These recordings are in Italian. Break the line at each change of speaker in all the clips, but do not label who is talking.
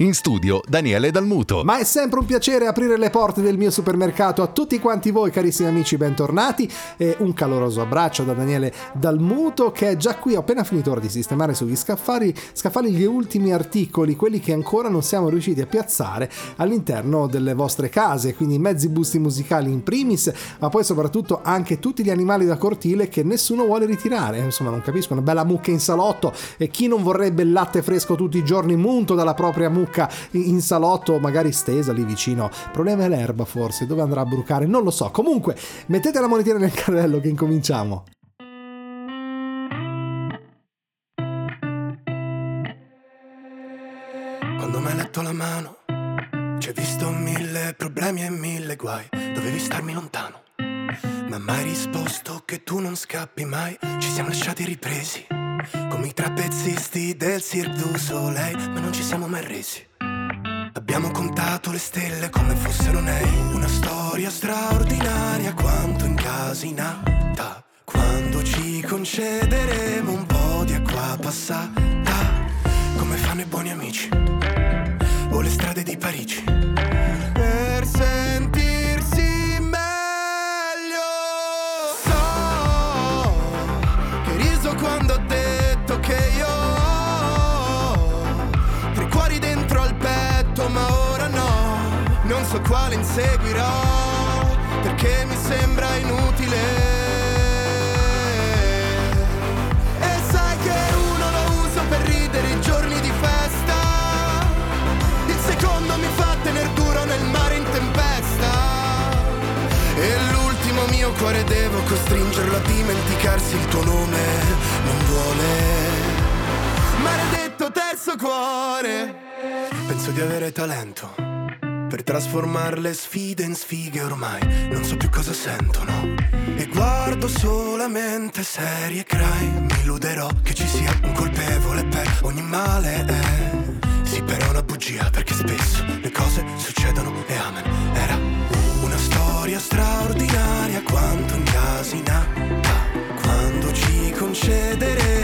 In studio Daniele Dalmuto.
Ma è sempre un piacere aprire le porte del mio supermercato a tutti quanti voi carissimi amici, bentornati e un caloroso abbraccio da Daniele Dalmuto che è già qui, ho appena finito ora di sistemare sugli scaffali, scaffali gli ultimi articoli, quelli che ancora non siamo riusciti a piazzare all'interno delle vostre case, quindi mezzi busti musicali in primis, ma poi soprattutto anche tutti gli animali da cortile che nessuno vuole ritirare, insomma non capisco, una bella mucca in salotto e chi non vorrebbe il latte fresco tutti i giorni munto dalla propria mucca mucca in salotto, magari stesa lì vicino. Problema è l'erba forse, dove andrà a brucare? Non lo so. Comunque, mettete la monetina nel carrello che incominciamo.
Quando mi hai letto la mano, ci hai visto mille problemi e mille guai. Dovevi starmi lontano. Ma mai risposto che tu non scappi mai. Ci siamo lasciati ripresi come i trapezzisti del Cirque du Soleil, ma non ci siamo mai resi. Abbiamo contato le stelle come fossero nei, una storia straordinaria quanto incasinata. Quando ci concederemo un po' di acqua passata, come fanno i buoni amici, o le strade di Parigi. So quale inseguirò, perché mi sembra inutile. E sai che uno lo uso per ridere i giorni di festa, il secondo mi fa tener duro nel mare in tempesta. E l'ultimo mio cuore devo costringerlo a dimenticarsi il tuo nome, non vuole. Maledetto terzo cuore. Penso di avere talento per trasformare le sfide in sfighe ormai. Non so più cosa sentono. E guardo solamente serie crime. Mi illuderò che ci sia un colpevole per ogni male. È. Sì, però è una bugia perché spesso le cose succedono e amen. Era una storia straordinaria quanto incasinata. Quando ci concederemo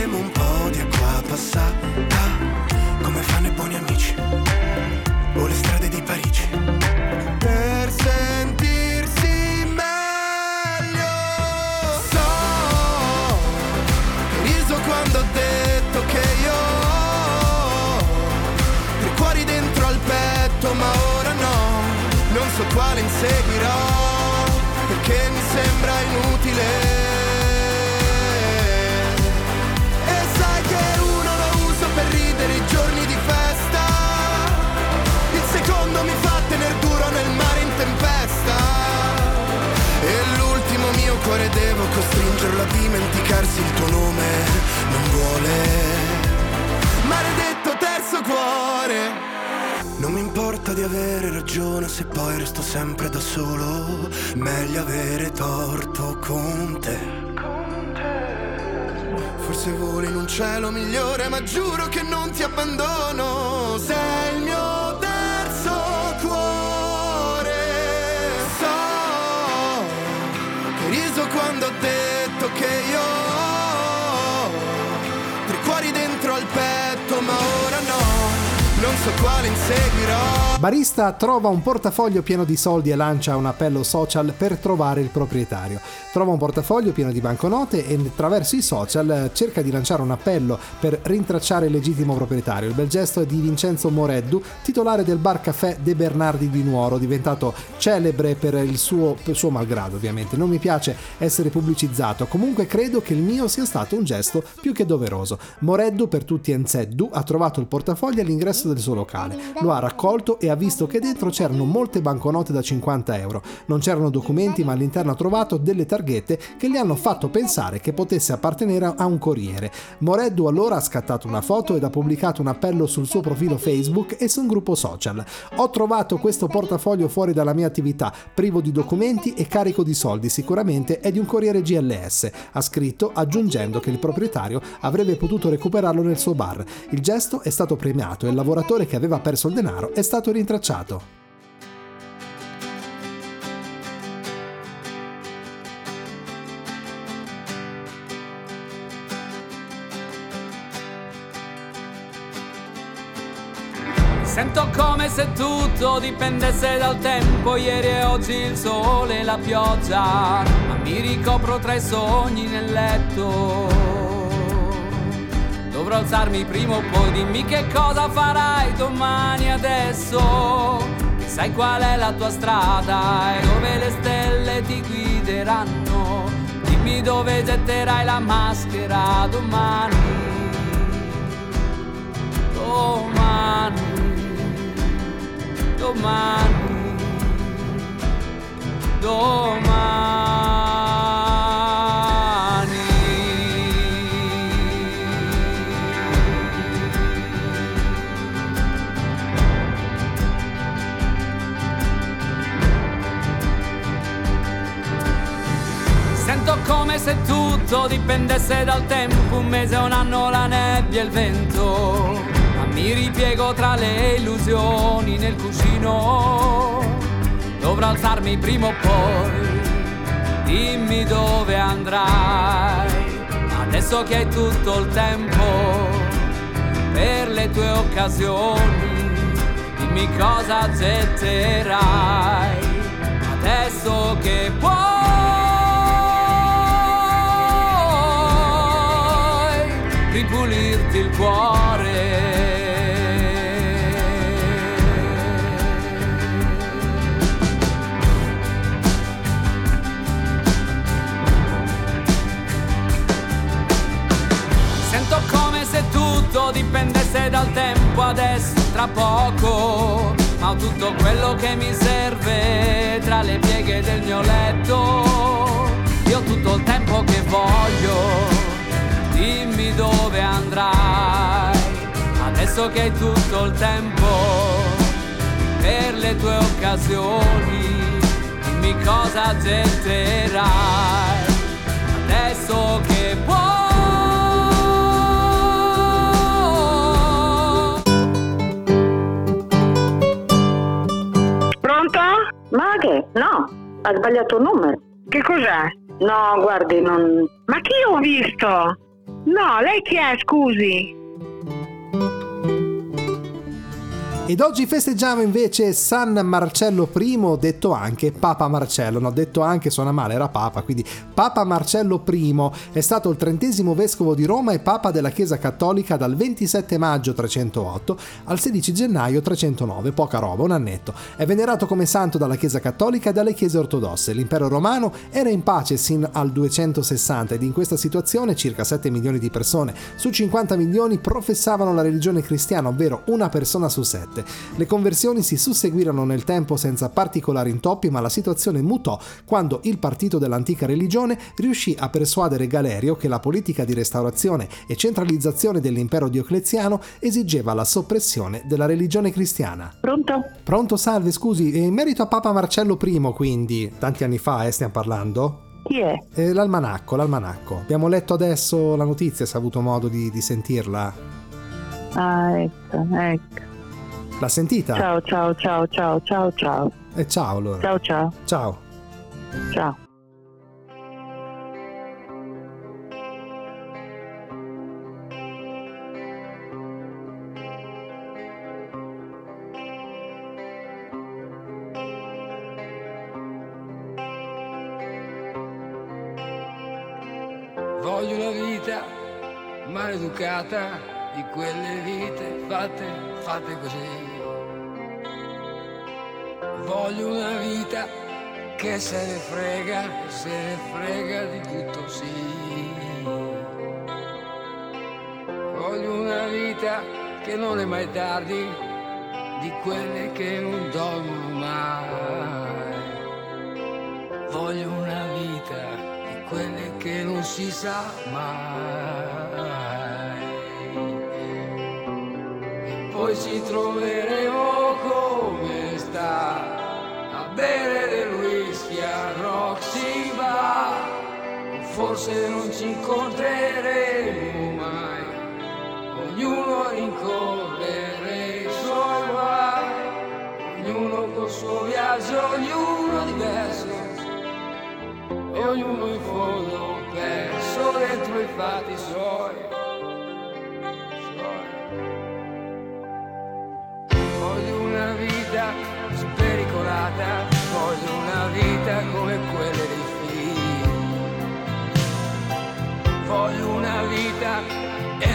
se poi resto sempre da solo. Meglio avere torto con te. Forse voli in un cielo migliore, ma giuro che non ti abbandono. Sei il mio non so quale inseguirò.
Barista trova un portafoglio pieno di soldi e lancia un appello social per trovare il proprietario. Trova un portafoglio pieno di banconote e attraverso i social cerca di lanciare un appello per rintracciare il legittimo proprietario. Il bel gesto è di Vincenzo Moreddu, titolare del bar caffè De Bernardi di Nuoro, diventato celebre per il suo, per suo malgrado ovviamente. Non mi piace essere pubblicizzato, comunque credo che il mio sia stato un gesto più che doveroso. Moreddu per tutti Enzeddu ha trovato il portafoglio all'ingresso del suo locale, lo ha raccolto e ha visto che dentro c'erano molte banconote da 50 euro. Non c'erano documenti, ma all'interno ha trovato delle targhette che gli hanno fatto pensare che potesse appartenere a un corriere. Moreddu allora ha scattato una foto ed ha pubblicato un appello sul suo profilo Facebook e su un gruppo social. Ho trovato questo portafoglio fuori dalla mia attività, privo di documenti e carico di soldi, sicuramente è di un corriere GLS, ha scritto aggiungendo che il proprietario avrebbe potuto recuperarlo nel suo bar. Il gesto è stato premiato e il lavoratore lavoratore che aveva perso il denaro è stato rintracciato.
Sento come se tutto dipendesse dal tempo, ieri e oggi il sole e la pioggia, ma mi ricopro tra i sogni nel letto. Dovrò alzarmi prima o poi, dimmi che cosa farai domani adesso. Sai qual è la tua strada e dove le stelle ti guideranno. Dimmi dove getterai la maschera domani. Domani domani, domani. Se tutto dipendesse dal tempo, un mese, un anno, la nebbia e il vento mi ripiego tra le illusioni nel cuscino. Dovrò alzarmi prima o poi. Dimmi dove andrai. Adesso che hai tutto il tempo per le tue occasioni. Dimmi cosa getterai. Adesso che puoi. Ripulirti il cuore. tutto dipendesse dal tempo adesso tra poco ma ho tutto quello che mi serve tra le pieghe del mio letto io ho tutto il tempo che voglio dimmi dove andrai adesso che hai tutto il tempo per le tue occasioni dimmi cosa getterai adesso che puoi
Ma che? No, ha sbagliato il numero.
Che cos'è?
No, guardi, non...
Ma chi ho visto? No, lei chi è, scusi?
Ed oggi festeggiamo invece San Marcello I, detto anche Papa Marcello. No, detto anche suona male, era Papa, quindi Papa Marcello I è stato il trentesimo vescovo di Roma e Papa della Chiesa Cattolica dal 27 maggio 308 al 16 gennaio 309, poca roba, un annetto. È venerato come santo dalla Chiesa Cattolica e dalle Chiese ortodosse. L'impero romano era in pace sin al 260 ed in questa situazione circa 7 milioni di persone su 50 milioni professavano la religione cristiana, ovvero una persona su sette. Le conversioni si susseguirono nel tempo senza particolari intoppi, ma la situazione mutò quando il partito dell'antica religione riuscì a persuadere Galerio che la politica di restaurazione e centralizzazione dell'impero diocleziano esigeva la soppressione della religione cristiana.
Pronto?
Pronto, salve, scusi, in merito a Papa Marcello I, quindi, tanti anni fa, eh, stiamo parlando?
Chi è?
Eh, l'almanacco, l'almanacco. Abbiamo letto adesso la notizia, se ha avuto modo di, di sentirla.
Ah, ecco, ecco.
L'ha sentita?
Ciao, ciao, ciao, ciao, ciao, ciao.
E eh, ciao allora.
Ciao, ciao.
Ciao.
Ciao.
Voglio una vita maleducata di quelle vite fatte, fatte così. Voglio una vita che se ne frega, se ne frega di tutto sì. Voglio una vita che non è mai tardi, di quelle che non dormono mai. Voglio una vita di quelle che non si sa mai. poi ci troveremo bere del whisky a Roxy Bar. Forse non ci incontreremo mai, ognuno rincorrere i suoi guai, ognuno col suo viaggio, ognuno diverso, e ognuno in fondo perso dentro i fatti suoi. come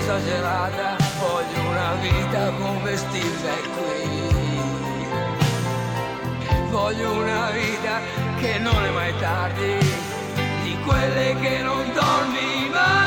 esagerata, voglio una vita come Steve qui. Voglio una vita che non è mai tardi, di quelle che non dormi mai.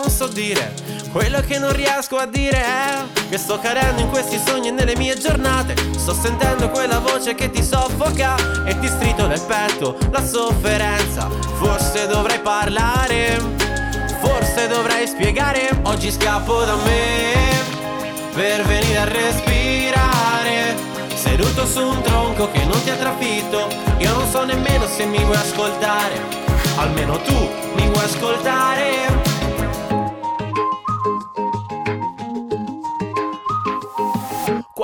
Non so dire? Quello che non riesco a dire è che sto cadendo in questi sogni e nelle mie giornate. Sto sentendo quella voce che ti soffoca e ti strito nel petto la sofferenza. Forse dovrei parlare, forse dovrei spiegare. Oggi scappo da me per venire a respirare. Seduto su un tronco che non ti ha trafitto, io non so nemmeno se mi vuoi ascoltare. Almeno tu mi vuoi ascoltare.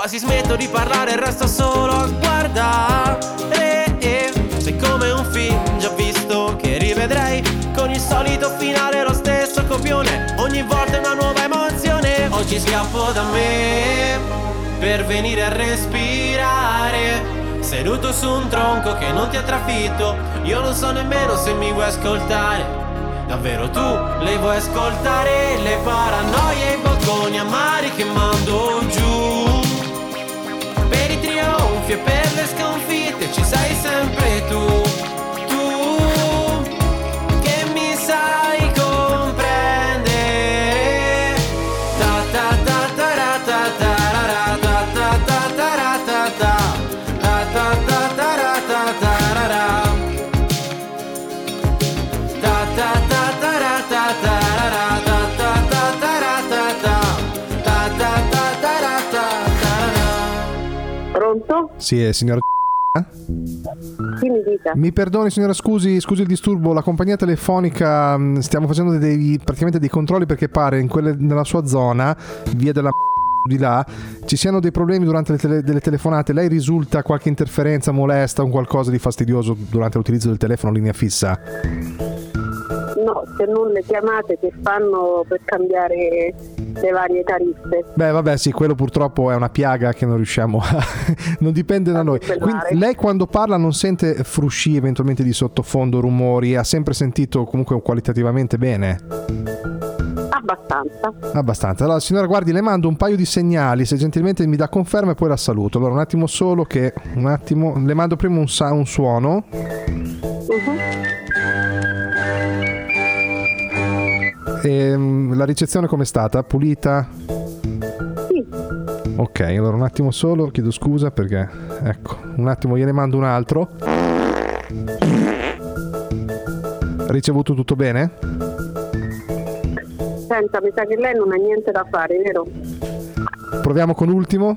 Quasi smetto di parlare e resto solo a guardare. Sei come un film già visto che rivedrei con il solito finale, lo stesso copione. Ogni volta una nuova emozione. Oggi scappo da me per venire a respirare. seduto su un tronco che non ti ha trafitto. Io non so nemmeno se mi vuoi ascoltare. Davvero tu le vuoi ascoltare le paranoie e i bocconi amari che mando giù trionfi e per le sconfitte ci sei sempre
Pronto?
Sì, è signora
Chi mi?
Mi perdoni signora, scusi, scusi il disturbo, la compagnia telefonica mh, stiamo facendo dei, praticamente dei controlli perché pare in quelle, nella sua zona, via della di là, ci siano dei problemi durante le tele- delle telefonate. Lei risulta qualche interferenza, molesta, un qualcosa di fastidioso durante l'utilizzo del telefono linea fissa?
No, se non le chiamate che fanno per cambiare le varie tariffe.
Beh, vabbè, sì, quello purtroppo è una piaga che non riusciamo a. non dipende da noi. Quindi, lei quando parla non sente frusci eventualmente di sottofondo, rumori, ha sempre sentito comunque qualitativamente bene?
Abbastanza.
Abbastanza. Allora, signora, guardi, le mando un paio di segnali. Se gentilmente mi dà conferma e poi la saluto. Allora, un attimo solo che. Un attimo. Le mando prima un, sa- un suono. Ehm, la ricezione com'è stata? Pulita?
Sì.
Ok, allora un attimo solo, chiedo scusa perché. Ecco, un attimo gliene mando un altro. Ricevuto tutto bene?
Senta, mi sa che lei non ha niente da fare, vero?
Proviamo con l'ultimo.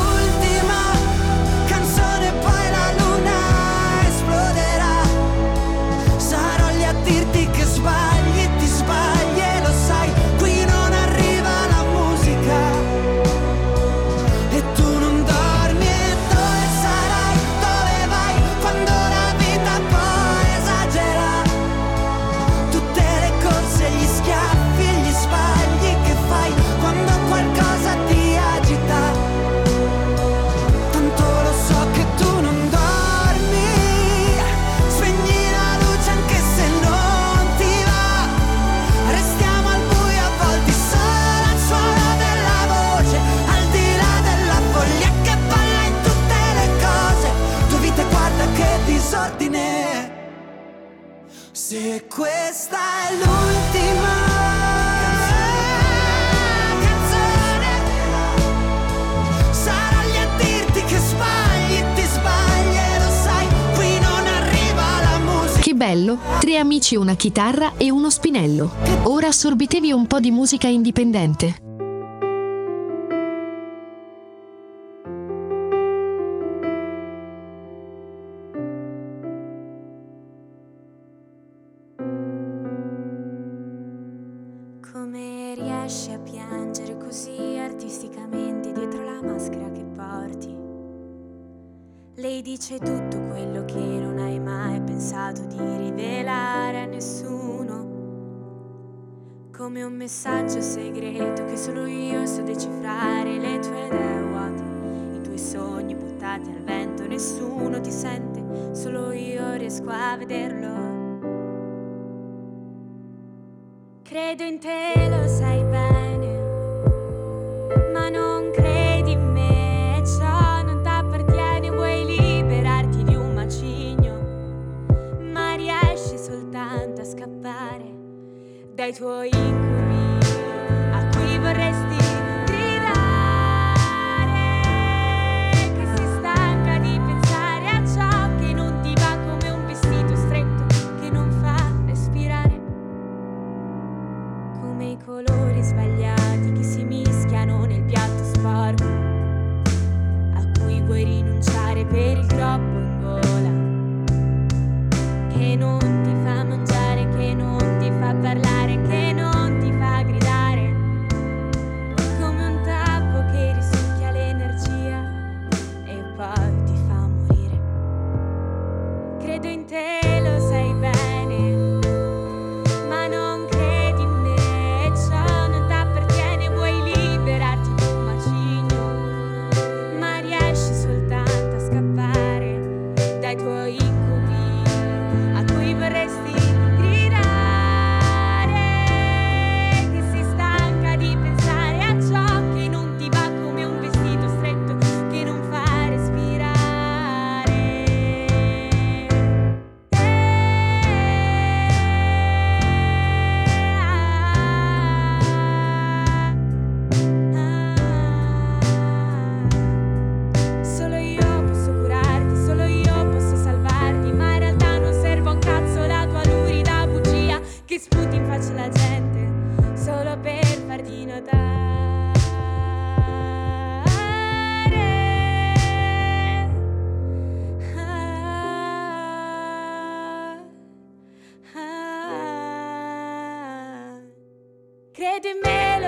Tre amici, una chitarra e uno spinello. Ora assorbitevi un po' di musica indipendente.
Come riesci a piangere così artisticamente dietro la maschera che porti? Lei dice tutto quello che non hai mai pensato di rivelare a nessuno. Come un messaggio segreto che solo io so decifrare le tue idee vuote, i tuoi sogni buttati al vento, nessuno ti sente, solo io riesco a vederlo. Credo in te, lo sai bene, Thôi.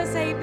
In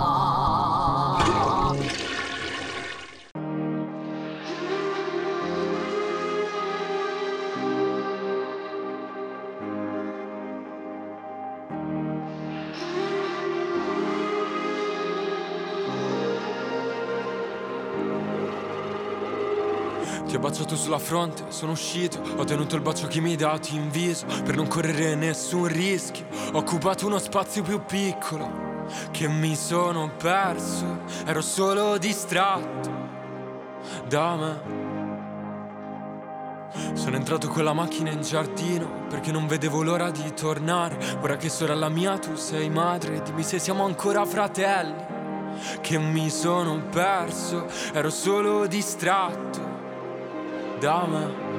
Baciato sulla fronte, sono uscito, ho tenuto il bacio che mi hai dato in viso per non correre nessun rischio. Ho occupato uno spazio più piccolo che mi sono perso, ero solo distratto da me. Sono entrato con la macchina in giardino perché non vedevo l'ora di tornare. Ora che sorella mia tu sei madre, dimmi se siamo ancora fratelli. Che mi sono perso, ero solo distratto da me.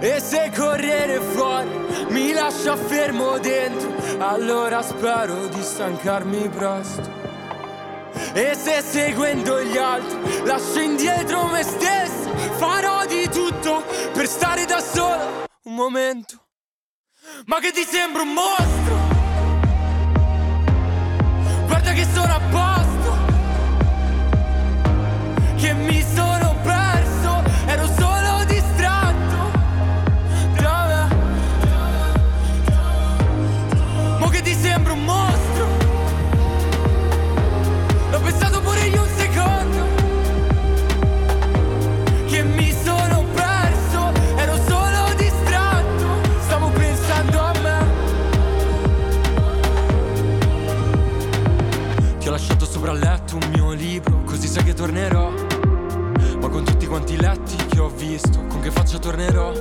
E se correre fuori mi lascia fermo dentro, allora spero di stancarmi presto. E se seguendo gli altri lascio indietro me stesso, farò di tutto per stare da solo un momento. Ma che ti sembra un mostro? Guarda che sono a posto, che mi quanti letti che ho visto, con che faccia tornerò?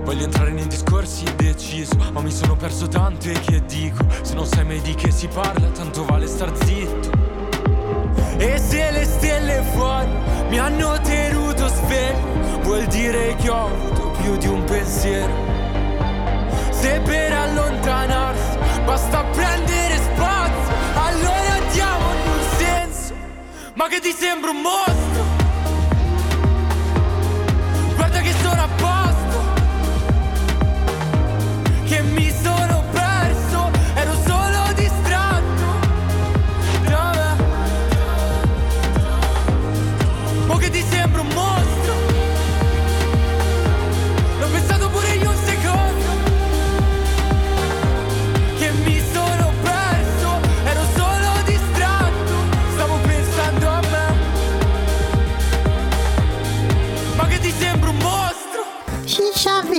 Voglio entrare nei discorsi deciso, ma mi sono perso tanto e che dico? Se non sai mai di che si parla, tanto vale star zitto. E se le stelle fuori mi hanno tenuto sveglio, vuol dire che ho avuto più di un pensiero. Se per allontanarsi basta prendere spazio, allora diamogli un senso. Ma che ti sembra un mostro?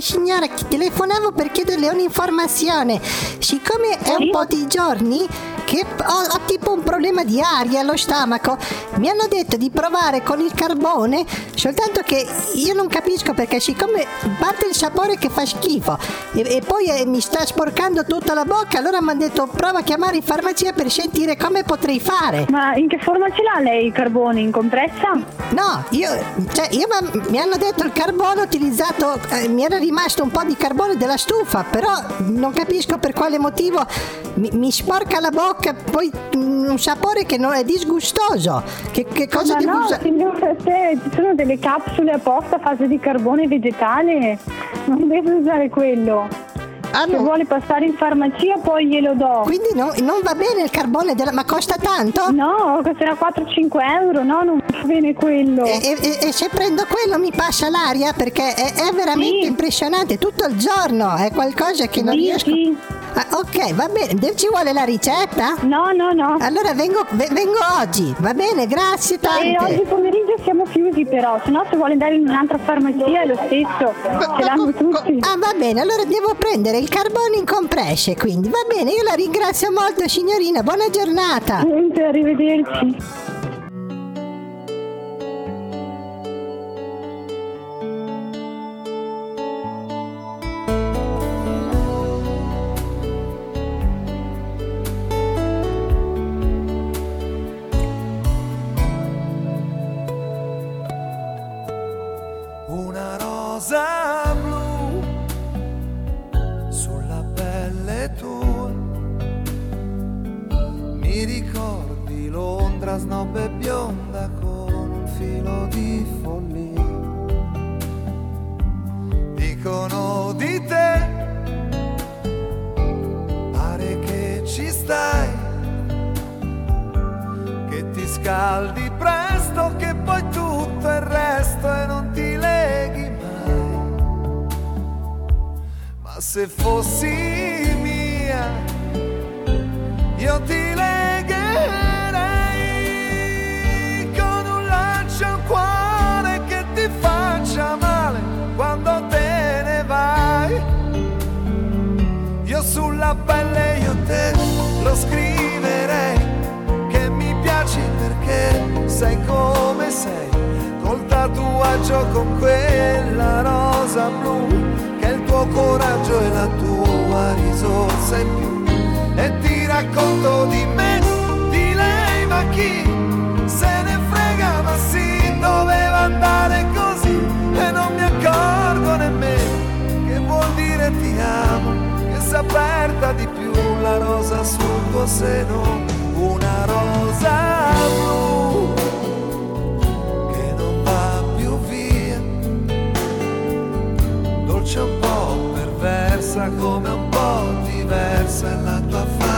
Signora, telefonavo per chiederle un'informazione. Siccome è un po' di giorni che ho, ho tipo un problema di aria allo stomaco, mi hanno detto di provare con il carbone, soltanto che io non capisco perché siccome parte il sapore che fa schifo e, e poi eh, mi sta sporcando tutta la bocca, allora mi hanno detto prova a chiamare in farmacia per sentire come potrei fare.
Ma in che forma ce l'ha lei il carbone? In compressa?
No, io, cioè, io mi hanno detto il carbone utilizzato, eh, mi era rimasto un po' di carbone della stufa, però non capisco per quale motivo mi, mi sporca la bocca, poi mm, un sapore che non è disgustoso. Che, che cosa
Ma
devo
no,
usare?
Castelli, ci sono delle capsule apposta a fase di carbone vegetale. Non deve usare quello. Se vuole passare in farmacia poi glielo do.
Quindi no- non va bene il carbone della... ma costa tanto?
No, costerà 4-5 euro, no, non va bene quello.
E, e- e se prendo quello mi passa l'aria perché è, è veramente impressionante tutto il giorno, è qualcosa che non
Sì,
riesco.
sì.
Ah, ok, va bene. Ci vuole la ricetta?
No, no, no.
Allora vengo, ve- vengo oggi, va bene, grazie
E
tante.
oggi pomeriggio siamo chiusi però, se no se vuole andare in un'altra farmacia è lo stesso, ce l'hanno tutti.
Ah, va bene, allora devo prendere il carbone in compresse, quindi va bene, io la ringrazio molto signorina, buona giornata.
Niente, arrivederci.
Se fossi mia, io ti legherei con un lancio al cuore che ti faccia male quando te ne vai. Io sulla pelle io te lo scriverei che mi piaci perché sei come sei, col tatuaggio con quella rosa blu, tuo coraggio e la tua risorsa in più. E ti racconto di me, di lei, ma chi se ne frega, ma sì, doveva andare così. E non mi accorgo nemmeno che vuol dire ti amo, che si aperta di più la rosa sul tuo seno, una rosa blu che non va più via, dolce un po' come un po' diversa è la tua fantasia.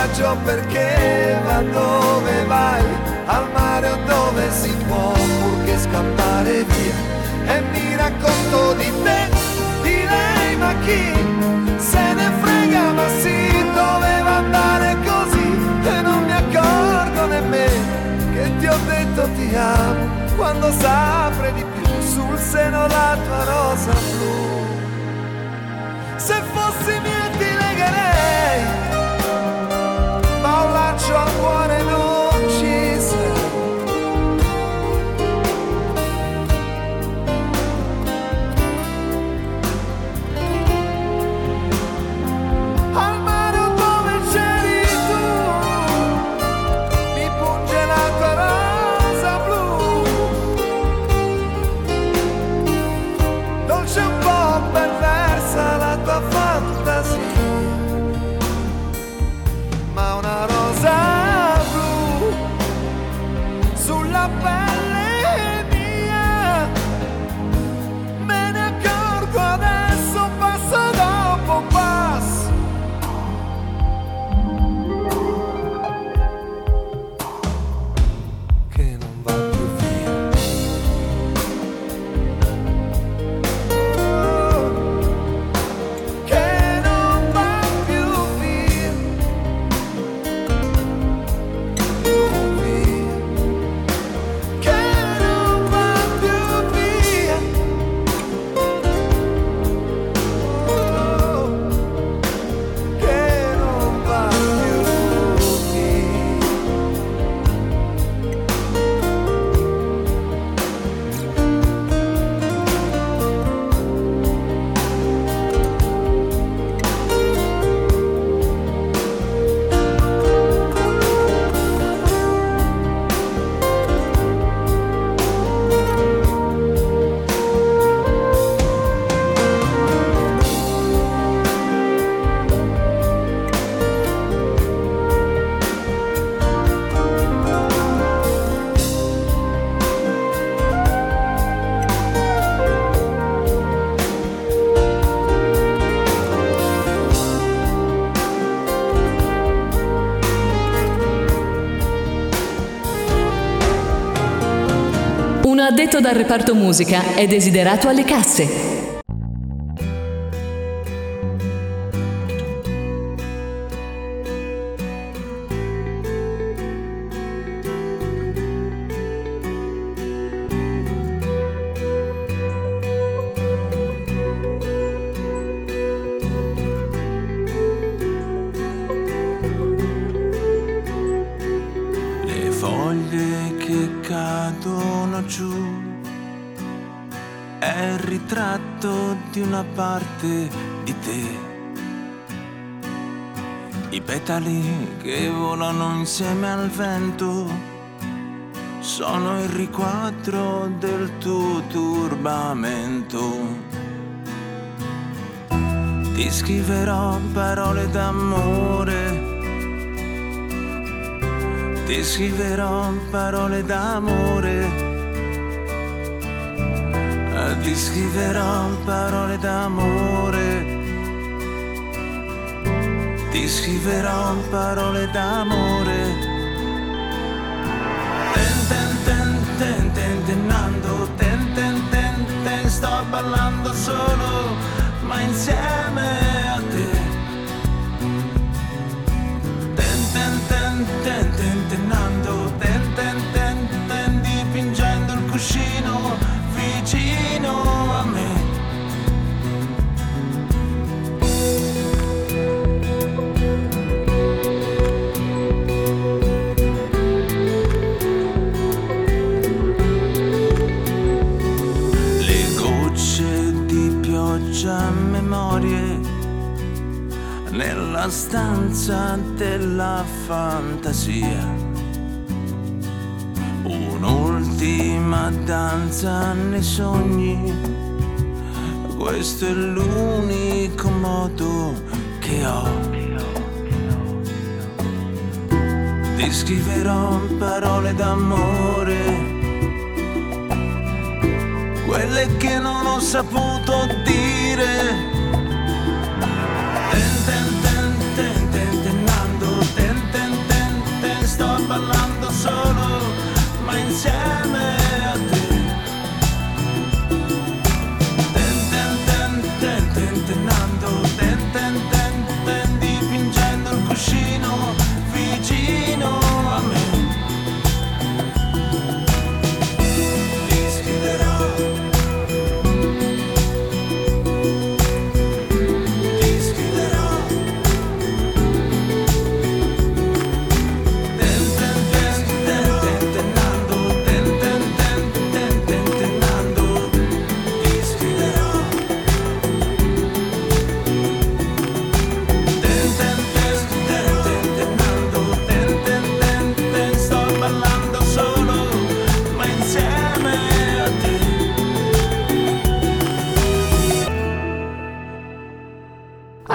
Tatuaggio perché va dove vai, al mare o dove si può, purché scappare via. E mi racconto di te, di lei, ma chi se ne frega, ma sì, doveva andare così e non mi accorgo nemmeno che ti ho detto ti amo quando s'apre di più sul seno la tua rosa blu. Se fossi mia ti legherei, un laccio al
Addetto dal reparto musica è desiderato alle casse.
Foglie che cadono giù è il ritratto di una parte di te. I petali che volano insieme al vento sono il riquadro del tuo turbamento. Ti scriverò parole d'amore ti scriverò parole d'amore, ti scriverò parole d'amore, ti scriverò parole d'amore. Ten ten ten ten ten tennando, ten ten ten ten sto ballando solo, ma insieme tentennando, ten ten ten ten dipingendo il cuscino vicino a me. Le gocce di pioggia nella stanza della fantasia. Un'ultima danza nei sogni, questo è l'unico modo che ho. Ti scriverò parole d'amore, quelle che non ho saputo dire.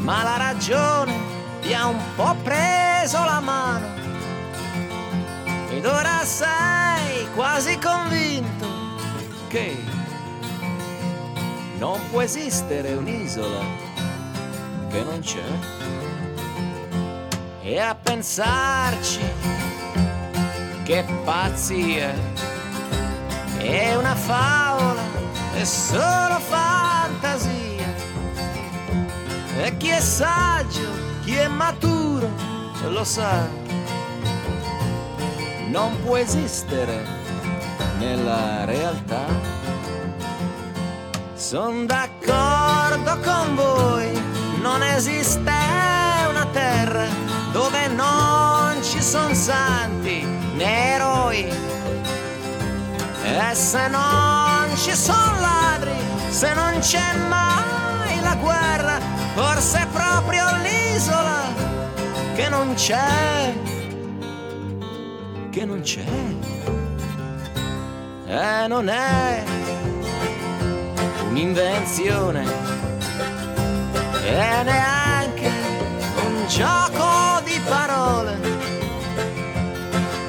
ma la ragione ti ha un po' preso la mano. Ed ora sei quasi convinto che non può esistere un'isola che non c'è. E a pensarci che pazzia è una favola è solo fantasia e chi è saggio, chi è maturo, lo sa. Non può esistere nella realtà. Sono d'accordo con voi, non esiste una terra dove non ci sono santi né eroi. E se non ci sono ladri, se non c'è mai la guerra, forse è proprio l'isola che non c'è, che non c'è. E non è un'invenzione e neanche un gioco di parole.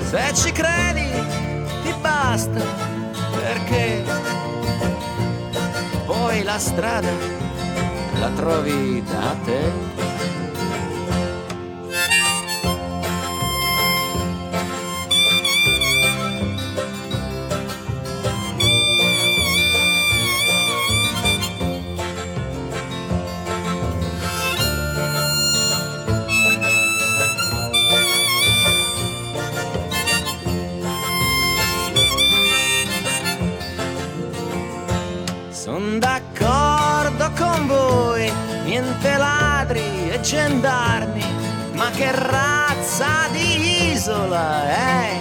Se ci credi ti basta perché poi la strada la trovi da te. E gendarmi, ma che razza di isola è?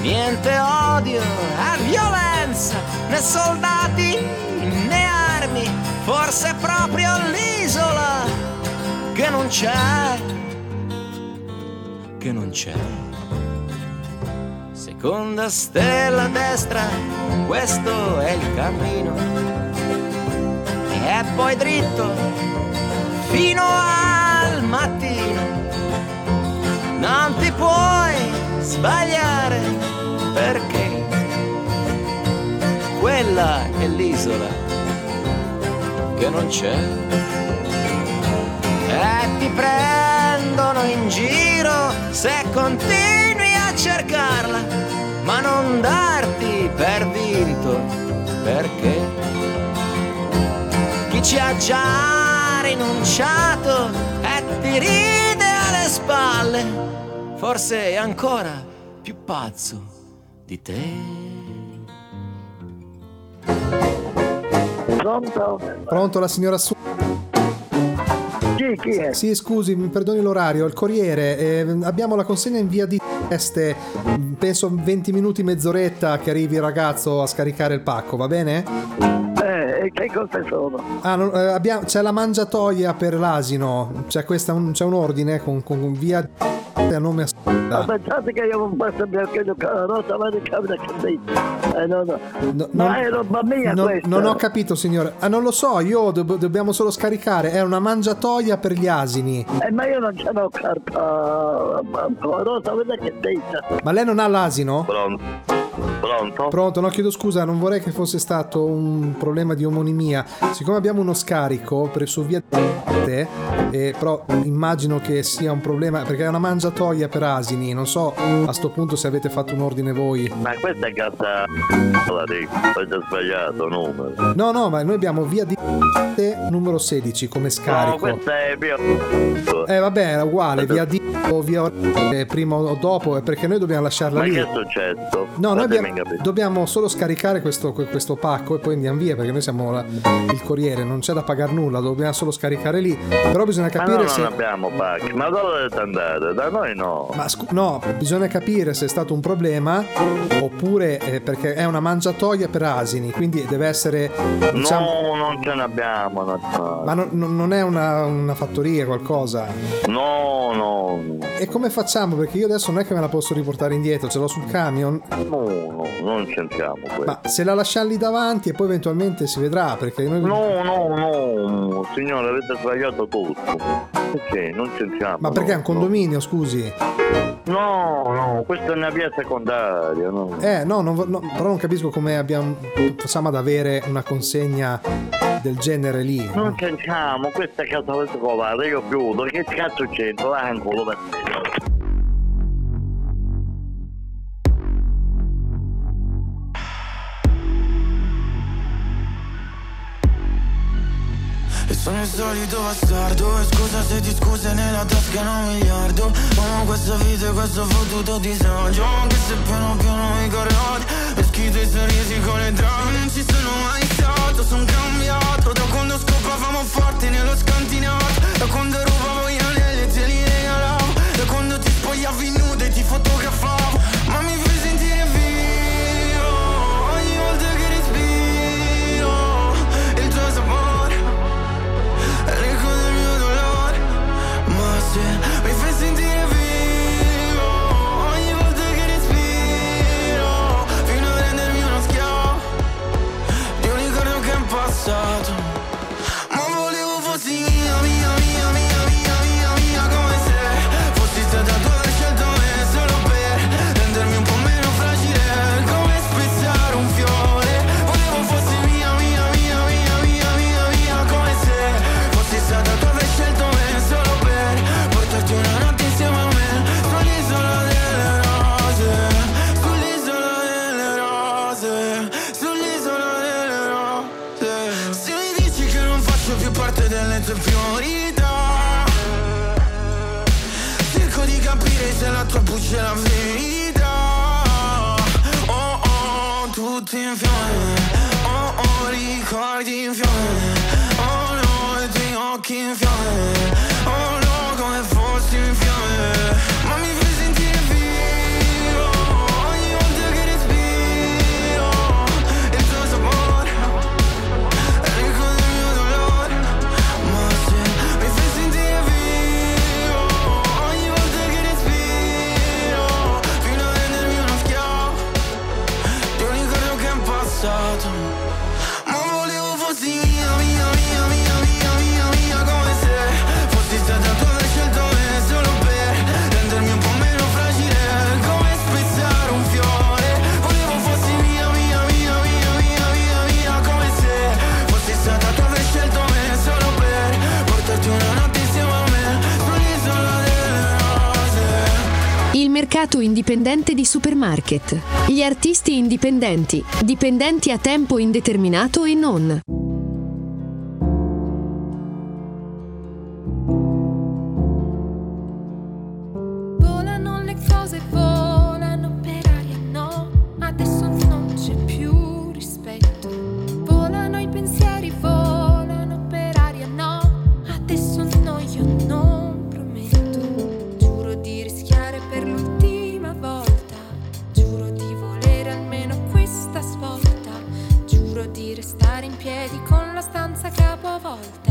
Niente odio e violenza, né soldati né armi, forse proprio l'isola che non c'è, che non c'è. Seconda stella a destra, questo è il cammino. E poi dritto fino al mattino. Non ti puoi sbagliare perché quella è l'isola che non c'è. E ti prendono in giro se continui a cercarla, ma non darti per vinto perché chi ci ha già rinunciato e ti ride alle spalle, forse è ancora più pazzo di te.
Pronto? Pronto la signora Su.
Chi, chi è?
Sì, scusi, mi perdoni l'orario, il Corriere, eh, abbiamo la consegna in via di Este, penso 20 minuti, mezz'oretta che arrivi il ragazzo a scaricare il pacco, va bene?
Che cose sono?
Ah, non- eh, abbiamo- c'è la mangiatoia per l'asino, c'è, questa un, c'è un ordine con, con via a nome a
Ma pensate che io non posso perché la rosa va di camera che. Eh, no, no.
No,
Ma
non-
è roba mia
non,
questa.
non ho capito, signore. Ah, non lo so, io dob- dobbiamo solo scaricare. È una mangiatoia per gli asini.
Eh, ma io non ce l'ho carta. Rosa, vedi che dice.
Ma lei non ha l'asino?
Pronto? Pronto?
Pronto, no, chiedo scusa, non vorrei che fosse stato un problema di omonimia. Siccome abbiamo uno scarico per su via te, eh, però immagino che sia un problema perché è una mangiatoia per asini. Non so a sto punto se avete fatto un ordine voi.
Ma questa è casa. Avete sbagliato numero.
No, no, ma noi abbiamo via di te numero 16 come
No,
scarico.
questa è mia.
Eh vabbè, era uguale, via di o via eh, prima o dopo, è perché noi dobbiamo lasciarla
Ma
lì.
che è successo?
No, noi abbiamo- dobbiamo solo scaricare questo, que- questo pacco e poi andiamo via perché noi siamo la- il corriere, non c'è da pagare nulla, dobbiamo solo scaricare lì. Però bisogna
Ma
capire
noi
se...
non abbiamo pacchi, ma dove dovete andare? Da noi no.
Ma scu- no, bisogna capire se è stato un problema oppure eh, perché è una mangiatoia per asini, quindi deve essere... Diciamo,
No, non ce ne abbiamo. no, no.
Ma non, non- non è una, una fattoria, qualcosa?
No, no,
E come facciamo? Perché io adesso non è che me la posso riportare indietro, ce l'ho sul camion.
no, no, non c'entriamo questo.
Ma se la lasciamo lì davanti e poi eventualmente si vedrà, perché noi...
No, no, no, signore, avete sbagliato tutto. Perché? Non c'entriamo.
Ma perché è
no,
un condominio, scusi?
No, no, questa è una via secondaria, no.
Eh, no, non no, però non capisco come abbiamo, facciamo ad avere una consegna del genere lì.
Non c'entriamo, questa è casa avete trovato, io chiudo, che cazzo c'entro? Angolo per te.
Sono il solito bastardo E scusa se ti scuse nella tasca un miliardo. Amo questa vita e questo fottuto disagio. Anche se piano piano mi corrodi E schito i sorrisi con le drame Non ci sono mai stato, sono cambiato. Da quando scopavamo forte nello scantinato. Da quando rubavo gli anelli e te li regalavo. Da quando ti spogliavi nuda e ti fotografavo capire se la verità Oh oh, tutti in fiamme Oh oh, in fiamme Oh no, Oh
mercato indipendente di supermarket, gli artisti indipendenti, dipendenti a tempo indeterminato e non.
piedi con la stanza capovolta.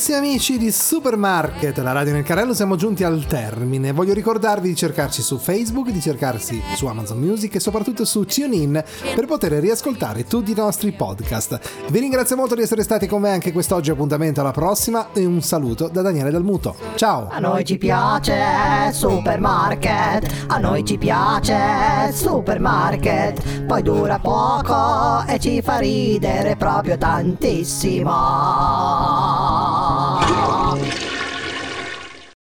Carissimi amici di Supermarket, la radio nel carrello, siamo giunti al termine. Voglio ricordarvi di cercarci su Facebook, di cercarsi su Amazon Music e soprattutto su TuneIn per poter riascoltare tutti i nostri podcast. Vi ringrazio molto di essere stati con me anche quest'oggi, appuntamento alla prossima e un saluto da Daniele Dalmuto. Ciao!
A noi ci piace Supermarket, a noi ci piace Supermarket, poi dura poco e ci fa ridere proprio tantissimo.